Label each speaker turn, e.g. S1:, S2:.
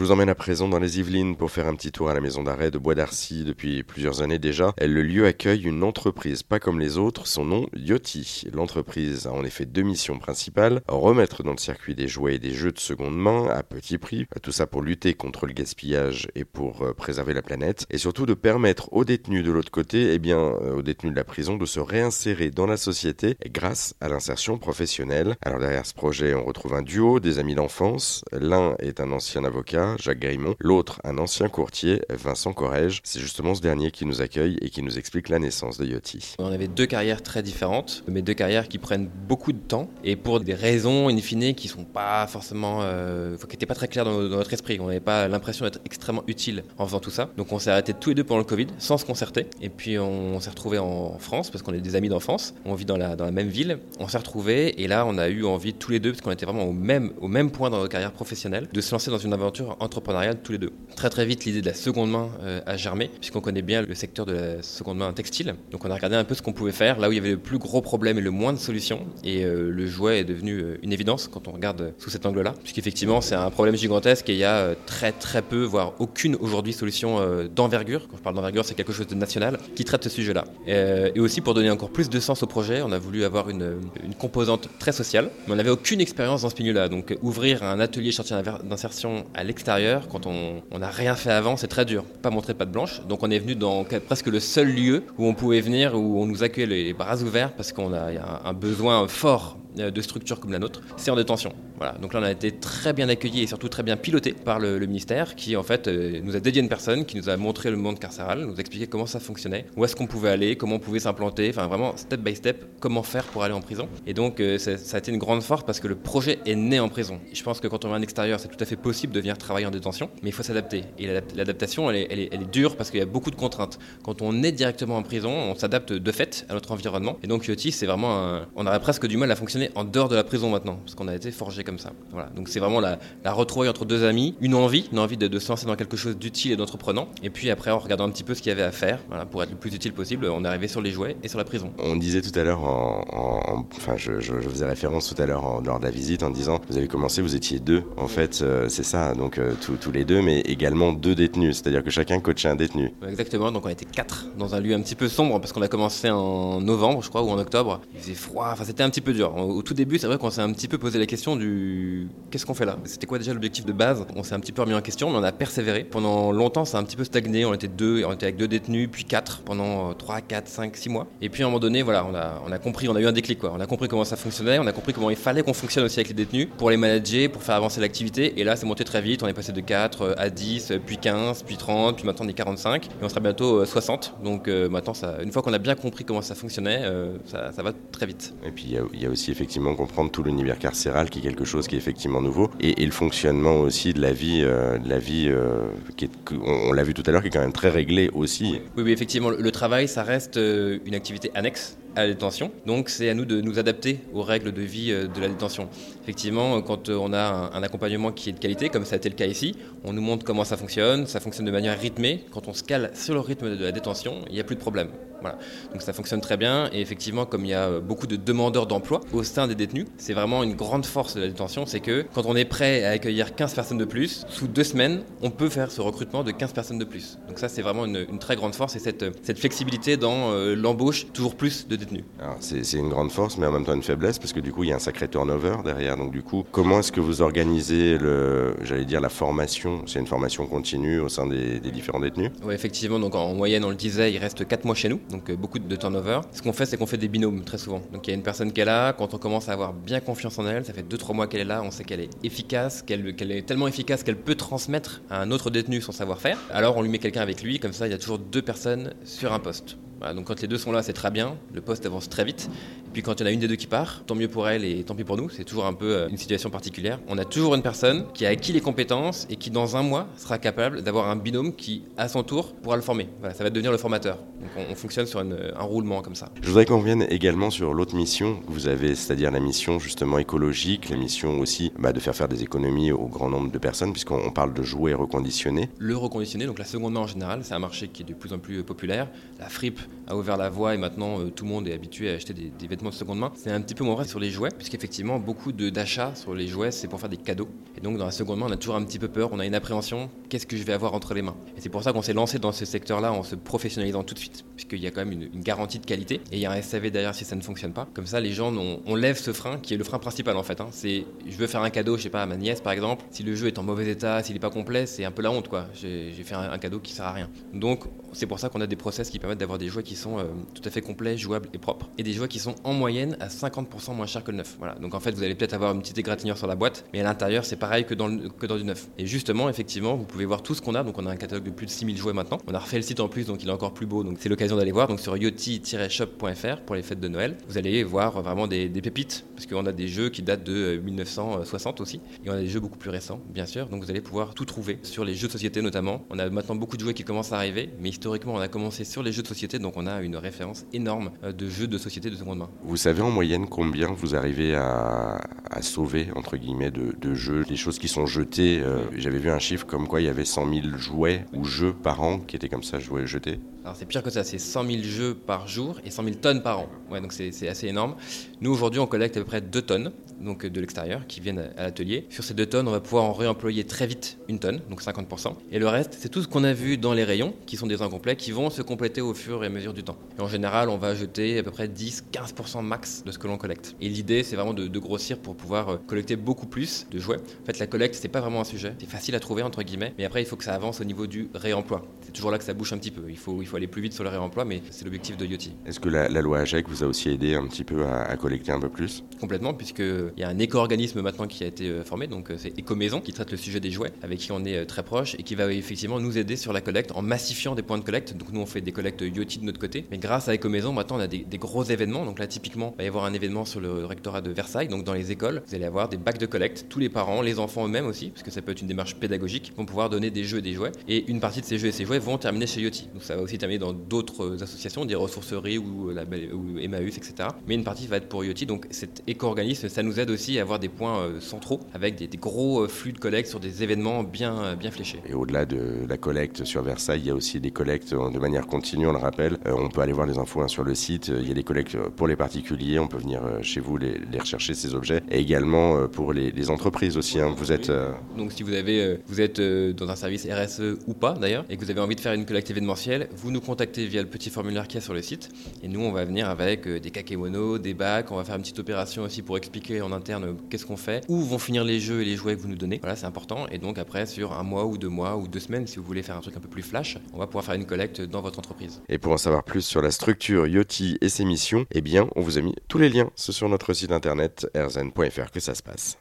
S1: Je vous emmène à présent dans les Yvelines pour faire un petit tour à la maison d'arrêt de Bois d'Arcy depuis plusieurs années déjà. Le lieu accueille une entreprise pas comme les autres, son nom Yoti. L'entreprise a en effet deux missions principales, remettre dans le circuit des jouets et des jeux de seconde main à petit prix, tout ça pour lutter contre le gaspillage et pour euh, préserver la planète, et surtout de permettre aux détenus de l'autre côté, eh bien euh, aux détenus de la prison, de se réinsérer dans la société grâce à l'insertion professionnelle. Alors derrière ce projet, on retrouve un duo, des amis d'enfance. L'un est un ancien avocat, Jacques Grimont, l'autre un ancien courtier, Vincent Corrège. C'est justement ce dernier qui nous accueille et qui nous explique la naissance de Yoti.
S2: On avait deux carrières très différentes, mais deux carrières qui prennent beaucoup de temps et pour des raisons in fine qui sont pas forcément, euh, qui n'étaient pas très claires dans, notre esprit. On n'avait pas l'impression d'être extrêmement utile en faisant tout ça. Donc on s'est arrêté tous les deux pendant le Covid sans se concerter. Et puis on s'est retrouvés en France parce qu'on est des amis d'enfance. On vit dans la, même ville. On s'est retrouvés et là on a eu envie tous les deux, parce qu'on était vraiment au même, au même point dans notre carrière professionnelle, de se lancer dans une aventure entrepreneuriale tous les deux. Très très vite l'idée de la seconde main euh, a germé puisqu'on connaît bien le secteur de la seconde main textile. Donc on a regardé un peu ce qu'on pouvait faire, là où il y avait le plus gros problème et le moins de solutions. Et euh, le jouet est devenu une évidence quand on regarde sous cet angle-là, puisqu'effectivement c'est un problème gigantesque et il y a euh, très très peu, voire aucune aujourd'hui solution euh, d'envergure. Quand je parle d'envergure, c'est quelque chose de national qui traite ce sujet-là. Euh, et aussi pour donner encore plus de sens au projet, on a voulu avoir une, composante très sociale, mais on n'avait aucune expérience dans ce milieu-là. Donc ouvrir un atelier chantier d'insertion à l'extérieur, quand on n'a rien fait avant, c'est très dur. Pas montrer pas de blanche. Donc on est venu dans presque le seul lieu où on pouvait venir, où on nous accueille les bras ouverts parce qu'on a, a un besoin fort de structures comme la nôtre, c'est en détention. Donc là, on a été très bien accueillis et surtout très bien pilotés par le, ministère qui, en fait, euh, nous a dédié une personne qui nous a montré le monde carcéral, nous a expliqué comment ça fonctionnait, où est-ce qu'on pouvait aller, comment on pouvait s'implanter, enfin vraiment step by step, comment faire pour aller en prison. Et donc, euh, ça, a été une grande force parce que le projet est né en prison. Je pense que quand on est en extérieur, c'est tout à fait possible de venir travailler en détention, mais il faut s'adapter. Et l'adaptation, elle, est, dure parce qu'il y a beaucoup de contraintes. Quand on est directement en prison, on s'adapte de fait à notre environnement. Et donc, Yoti, c'est vraiment un... On aurait presque du mal à fonctionner en dehors de la prison maintenant, parce qu'on a été forgé comme ça. Voilà. Donc c'est vraiment la, la, retrouvaille entre deux amis, une envie, une envie de, de se lancer dans quelque chose d'utile et d'entreprenant. Et puis après, en regardant un petit peu ce qu'il y avait à faire, voilà, pour être le plus utile possible, on est arrivé sur les jouets et sur la prison.
S1: On disait tout à l'heure, en, enfin, je, je, faisais référence tout à l'heure lors de la visite en disant, vous avez commencé, vous étiez deux. En fait, euh, c'est ça, donc euh, tous les deux, mais également deux détenus, c'est-à-dire que chacun coachait un détenu.
S2: Exactement. Donc on était quatre dans un lieu un petit peu sombre parce qu'on a commencé en novembre, je crois, ou en octobre. Il faisait froid. Enfin, c'était un petit peu dur. Au, tout début, c'est vrai qu'on s'est un petit peu posé la question du qu'est-ce qu'on fait là? C'était quoi déjà l'objectif de base? On s'est un petit peu remis en question, mais on a persévéré. Pendant longtemps, ça a un petit peu stagné. On était deux, on était avec deux détenus, puis quatre pendant 3, 4, 5, 6 mois. Et puis à un moment donné, voilà, on a, on a compris, on a eu un déclic quoi. On a compris comment ça fonctionnait, on a compris comment il fallait qu'on fonctionne aussi avec les détenus pour les manager, pour faire avancer l'activité. Et là, c'est monté très vite. On est passé de 4 à 10, puis 15, puis 30, puis maintenant on est 45. Et on sera bientôt 60. Euh, Donc euh, maintenant, ça, une fois qu'on a bien compris comment ça fonctionnait, euh, ça, va très vite.
S1: Et puis il y, a aussi effectivement comprendre tout l'univers carcéral qui est chose qui est effectivement nouveau et, le fonctionnement aussi de la vie, euh, de la vie euh, on, l'a vu tout à l'heure, qui est quand même très réglée aussi.
S2: Oui, oui effectivement, le travail, ça reste euh, une activité annexe la détention. Donc c'est à nous de nous adapter aux règles de vie de la détention. Effectivement, quand on a un, accompagnement qui est de qualité, comme ça a été le cas ici, on nous montre comment ça fonctionne, ça fonctionne de manière rythmée. Quand on se cale sur le rythme de la détention, il n'y a plus de problème. Voilà. Donc ça fonctionne très bien et effectivement comme il y a beaucoup de demandeurs d'emploi au sein des détenus, c'est vraiment une grande force de la détention, c'est que quand on est prêt à accueillir 15 personnes de plus, sous deux semaines, on peut faire ce recrutement de 15 personnes de plus. Donc ça c'est vraiment une, très grande force et cette, cette flexibilité dans euh, l'embauche toujours plus de détenus.
S1: C'est une grande force mais en même temps une faiblesse parce que du coup il y a un sacré turnover derrière. Donc du coup comment est-ce que vous organisez le, j'allais dire la formation? C'est une formation continue au sein des, des différents détenus?
S2: Oui effectivement, donc en moyenne on le disait, il reste 4 mois chez nous donc euh, beaucoup de turnover. Ce qu'on fait, c'est qu'on fait des binômes très souvent. Donc il y a une personne qui est là, quand on commence à avoir bien confiance en elle, ça fait 2-3 mois qu'elle est là, on sait qu'elle est efficace, qu'elle est tellement efficace qu'elle peut transmettre à un autre détenu son savoir-faire. Alors on lui met quelqu'un avec lui, comme ça il y a toujours deux personnes sur un poste donc quand les deux sont là, c'est très bien, le poste avance très vite. Et puis quand il y en a une des deux qui part, tant mieux pour elle et tant pis pour nous, c'est toujours un peu euh, une situation particulière. On a toujours une personne qui a acquis les compétences et qui dans un mois sera capable d'avoir un binôme qui, à son tour, pourra le former. Voilà, ça va devenir le formateur. Donc on, fonctionne sur un roulement comme ça.
S1: Je voudrais qu'on revienne également sur l'autre mission que vous avez, c'est-à-dire la mission justement écologique, la mission aussi bah, de faire faire des économies au grand nombre de personnes, puisqu'on parle de jouets reconditionnés.
S2: Le reconditionné, donc la seconde main en général, c'est un marché qui est de plus en plus populaire. La fripe a ouvert la voie et maintenant tout le monde est habitué à acheter des, vêtements de seconde main. C'est un petit peu moins vrai sur les jouets, puisqu'effectivement, beaucoup d'achats sur les jouets, c'est pour faire des cadeaux. Et donc, dans la seconde main, on a toujours un petit peu peur, on a une appréhension, qu'est-ce que je vais avoir entre les mains? Et c'est pour ça qu'on s'est lancé dans ce secteur-là en se professionnalisant tout de suite, puisqu'il y a quand même une, garantie de qualité et il y a un SAV derrière si ça ne fonctionne pas. Comme ça, les gens, on, lève ce frein qui est le frein principal en fait. Hein. C'est, je veux faire un cadeau, je sais pas, à ma nièce par exemple. Si le jeu est en mauvais état, s'il n'est pas complet, c'est un peu la honte quoi. J'ai, fait un, cadeau qui sert à rien. Donc, c'est pour ça qu'on a des process qui permettent d'avoir des jouets qui sont euh, tout à fait complets, jouables et propres. Et des jouets qui sont en moyenne à 50% moins cher que le neuf. Voilà. Donc en fait, vous allez peut-être avoir une petite égratignure sur la boîte, mais à l'intérieur, c'est pareil que dans, que dans du neuf. Et justement, effectivement, vous pouvez voir tout ce qu'on a. Donc on a un catalogue de plus de 6000 jouets maintenant. On a refait le site en plus, donc il est encore plus beau. Donc c'est l'occasion d'aller voir. Donc sur yoti-shop.fr pour les fêtes de Noël, vous allez voir vraiment des, pépites, parce qu'on a des jeux qui datent de 1960 aussi. Et on a des jeux beaucoup plus récents, bien sûr. Donc vous allez pouvoir tout trouver sur les jeux de société notamment. On a maintenant beaucoup de jouets qui commencent à arriver, mais historiquement, on a commencé sur les jeux de société, donc on a une référence énorme euh, de jeux de société de seconde main.
S1: Vous savez en moyenne combien vous arrivez à, sauver, entre guillemets, de, jeux, les choses qui sont jetées euh, J'avais vu un chiffre comme quoi il y avait 100 000 jouets ou jeux par an qui étaient comme ça, joués, jetés.
S2: Alors c'est pire que ça, c'est 100 000 jeux par jour et 100 000 tonnes par an. Ouais, donc c'est assez énorme. Nous aujourd'hui on collecte à peu près 2 tonnes donc de l'extérieur qui viennent à l'atelier. Sur ces 2 tonnes, on va pouvoir en réemployer très vite une tonne, donc 50%. Et le reste, c'est tout ce qu'on a vu dans les rayons, qui sont des incomplets, qui vont se compléter au fur et à mesure du temps. Et en général, on va jeter à peu près 10-15% max de ce que l'on collecte. Et l'idée, c'est vraiment de, de, grossir pour pouvoir euh, collecter beaucoup plus de jouets. En fait, la collecte, c'est pas vraiment un sujet. C'est facile à trouver entre guillemets, mais après, il faut que ça avance au niveau du réemploi. C'est toujours là que ça bouge un petit peu. Il faut, il faut aller plus vite sur le réemploi, mais c'est l'objectif de Yoti.
S1: Est-ce que la, loi AGEC vous a aussi aidé un petit peu à, collecter un peu plus?
S2: Complètement, puisqu'il y a un éco-organisme maintenant qui a été euh, formé, donc euh, c'est Ecomaison qui traite le sujet des jouets, avec qui on est très proche et qui va effectivement nous aider sur la collecte en massifiant des points de collecte. Donc nous on fait des collectes Yoti de notre mais grâce à Ecomaison maintenant on a des, gros événements. Donc là typiquement il va y avoir un événement sur le rectorat de Versailles, donc dans les écoles, vous allez avoir des bacs de collecte. Tous les parents, les enfants eux-mêmes aussi, parce que ça peut être une démarche pédagogique, vont pouvoir donner des jeux et des jouets. Et une partie de ces jeux et ces jouets vont terminer chez Yoti. Donc ça va aussi terminer dans d'autres associations, des ressourceries ou, la, ou Emmaüs, etc. Mais une partie va être pour Yoti. Donc cet éco-organisme, ça nous aide aussi à avoir des points euh, centraux avec des, gros euh, flux de collecte sur des événements bien, euh, bien fléchés.
S1: Et au-delà de la collecte sur Versailles, il y a aussi des collectes de manière continue, on le rappelle. On peut aller voir les infos hein, sur le site. Il y a des collectes pour les particuliers, on peut venir chez vous les, rechercher ces objets. Et également pour les, entreprises aussi. Hein. Vous êtes.
S2: Donc si vous, avez, vous êtes dans un service RSE ou pas d'ailleurs, et que vous avez envie de faire une collecte événementielle, vous nous contactez via le petit formulaire qu'il y a sur le site. Et nous, on va venir avec des kakémonos, des bacs, on va faire une petite opération aussi pour expliquer en interne qu'est-ce qu'on fait, où vont finir les jeux et les jouets que vous nous donnez. Voilà, c'est important. Et donc après, sur un mois ou deux mois ou deux semaines, si vous voulez faire un truc un peu plus flash, on va pouvoir faire une collecte dans votre entreprise.
S1: Et pour en savoir plus sur la structure Yoti et ses missions, eh bien, on vous a mis tous les liens sur notre site internet rzn.fr que ça se passe.